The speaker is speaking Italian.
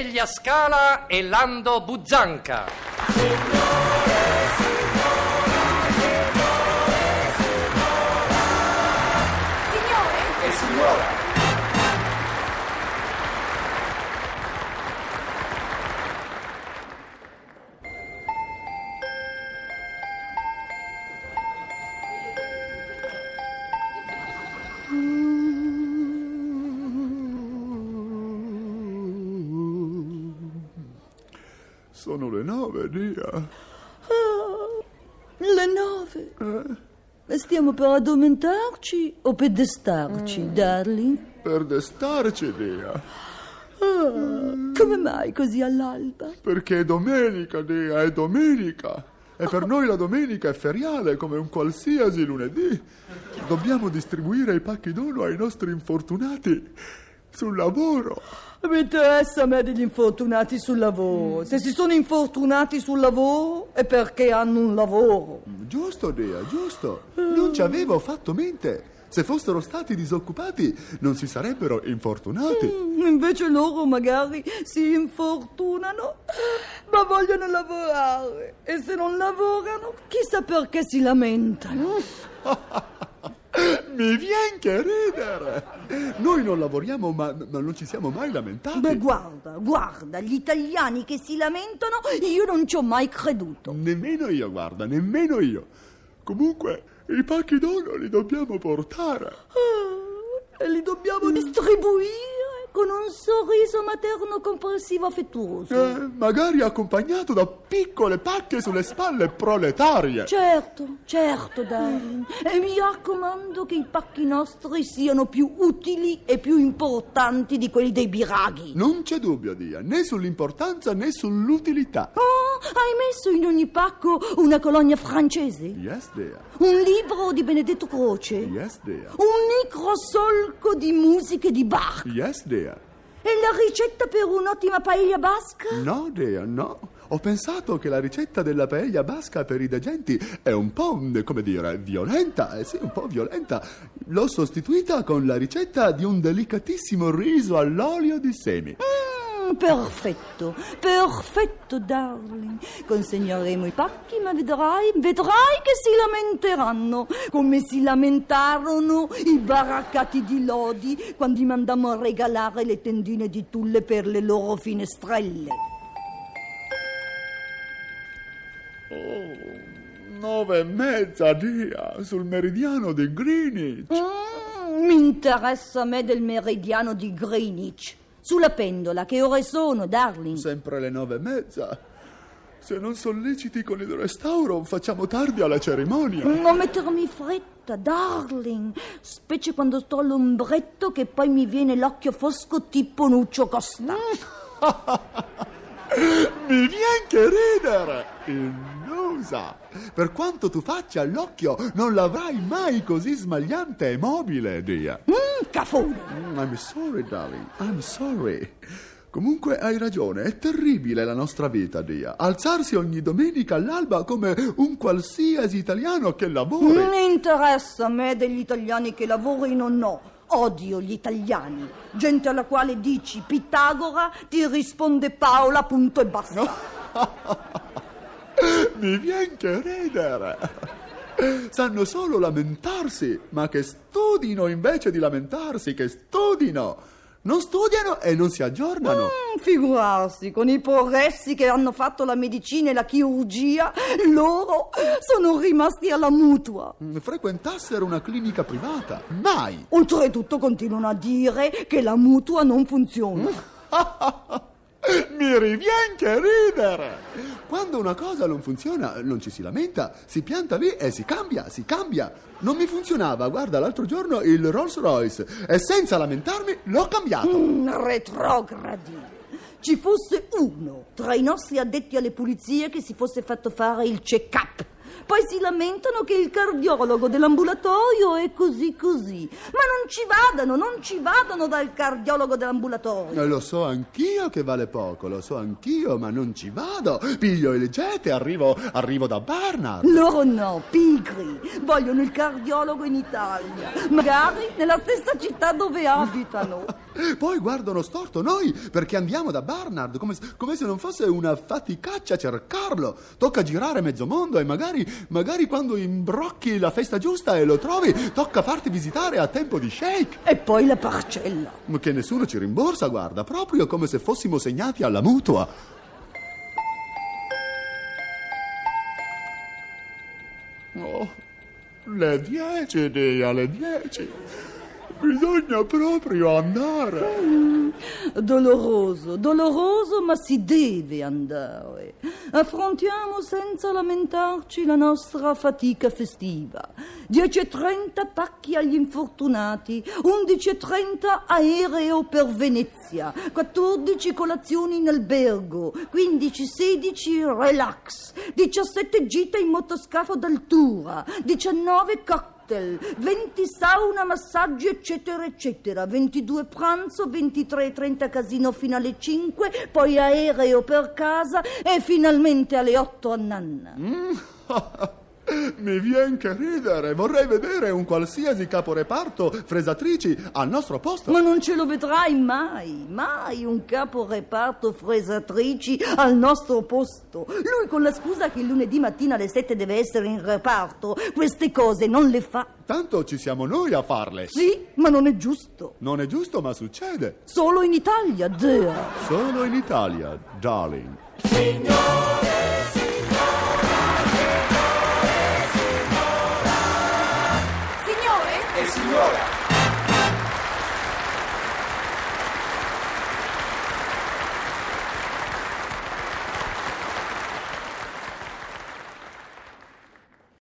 Veglia Scala e Lando Buzzanca. Sono le nove, Dia. Le nove. Stiamo per addormentarci o per destarci, darling? Per destarci, Dia. Ah, come mai così all'alba? Perché è domenica, Dia, è domenica. E per noi la domenica è feriale come un qualsiasi lunedì. Dobbiamo distribuire i pacchi dono ai nostri infortunati sul lavoro. Mi interessa a me degli infortunati sul lavoro. Se si sono infortunati sul lavoro è perché hanno un lavoro. Giusto, Dea, giusto. Non ci avevo fatto mente. Se fossero stati disoccupati, non si sarebbero infortunati. Mm, Invece loro magari si infortunano, ma vogliono lavorare. E se non lavorano, chissà perché si lamentano. Mi viene che ridere. Noi non lavoriamo, ma, ma non ci siamo mai lamentati. Beh, guarda, guarda, gli italiani che si lamentano, io non ci ho mai creduto. Nemmeno io, guarda, nemmeno io. Comunque, i pacchi dono li dobbiamo portare. Ah, e li dobbiamo distribuire un sorriso materno comprensivo affettuoso. Eh, magari accompagnato da piccole pacche sulle spalle proletarie. Certo, certo, darling. E mi raccomando che i pacchi nostri siano più utili e più importanti di quelli dei biraghi. Non c'è dubbio, Dia, né sull'importanza né sull'utilità. Oh, hai messo in ogni pacco una colonia francese? Yes, Dea. Un libro di Benedetto Croce? Yes, Dea. Un microsolco di musiche di Bach? Yes, Dea. E la ricetta per un'ottima paella basca? No, Dea, no. Ho pensato che la ricetta della paella basca per i degenti è un po', come dire, violenta. Eh sì, un po' violenta. L'ho sostituita con la ricetta di un delicatissimo riso all'olio di semi. Mm, perfetto, perfetto, darling. Consegneremo i pacchi, ma vedrai, vedrai che si lamenteranno, come si lamentarono i baraccati di Lodi quando gli mandammo a regalare le tendine di tulle per le loro finestrelle. Nove e mezza, Dia, sul meridiano di Greenwich. Mm, mi interessa a me del meridiano di Greenwich. Sulla pendola, che ore sono, darling? Sempre le nove e mezza. Se non solleciti con il restauro, facciamo tardi alla cerimonia. Non mettermi fretta, darling. Specie quando sto all'ombretto che poi mi viene l'occhio fosco tipo Nuccio Costa. Mi viene che ridere! Illusa! Per quanto tu faccia l'occhio, non l'avrai mai così smagliante e mobile, Dia. Mm, cafone. Mm, I'm sorry, darling. I'm sorry. Comunque hai ragione, è terribile la nostra vita, Dia. Alzarsi ogni domenica all'alba come un qualsiasi italiano che lavori. Non interessa a me degli italiani che lavorino, no. Odio gli italiani. Gente alla quale dici Pitagora, ti risponde Paola, punto e basta. Mi viene che ridere. Sanno solo lamentarsi, ma che studino invece di lamentarsi, che studino. Non studiano e non si aggiornano. Mm, figurarsi, con i progressi che hanno fatto la medicina e la chirurgia, loro sono rimasti alla mutua. Frequentassero una clinica privata. Mai. Oltretutto continuano a dire che la mutua non funziona. Mi riviene che ridere! Quando una cosa non funziona, non ci si lamenta, si pianta lì e si cambia, si cambia. Non mi funzionava, guarda, l'altro giorno il Rolls Royce e senza lamentarmi l'ho cambiato. Mm, retrogradi. Ci fosse uno tra i nostri addetti alle pulizie che si fosse fatto fare il check-up. Poi si lamentano che il cardiologo dell'ambulatorio è così così. Ma non ci vadano, non ci vadano dal cardiologo dell'ambulatorio. Eh, Lo so anch'io che vale poco, lo so anch'io, ma non ci vado. Piglio il jet e arrivo, arrivo da Barnard. Loro no, pigri, vogliono il cardiologo in Italia, magari nella stessa città dove abitano. Poi guardano storto noi perché andiamo da Barnard come, come se non fosse una faticaccia cercarlo. Tocca girare mezzo mondo e magari, magari quando imbrocchi la festa giusta e lo trovi, tocca farti visitare a tempo di shake. E poi la parcella. Che nessuno ci rimborsa, guarda, proprio come se fossimo segnati alla mutua. Oh, le dieci, Dia, le dieci. Bisogna proprio andare. Doloroso, doloroso, ma si deve andare. Affrontiamo senza lamentarci la nostra fatica festiva. 10.30 pacchi agli infortunati, 11.30 aereo per Venezia, 14 colazioni in albergo, 15-16 relax, 17 gite in motoscafo d'altura, 19 cocktail. 20 sauna, massaggi, eccetera, eccetera. 22 pranzo, 23.30 casino fino alle 5, poi aereo per casa e finalmente alle 8 a Nanna. Mi vien che ridere. Vorrei vedere un qualsiasi caporeparto fresatrici al nostro posto. Ma non ce lo vedrai mai, mai un capo reparto fresatrici al nostro posto. Lui con la scusa che il lunedì mattina alle 7 deve essere in reparto, queste cose non le fa. Tanto ci siamo noi a farle. Sì, ma non è giusto. Non è giusto, ma succede. Solo in Italia, dear. Solo in Italia, darling. Signore York.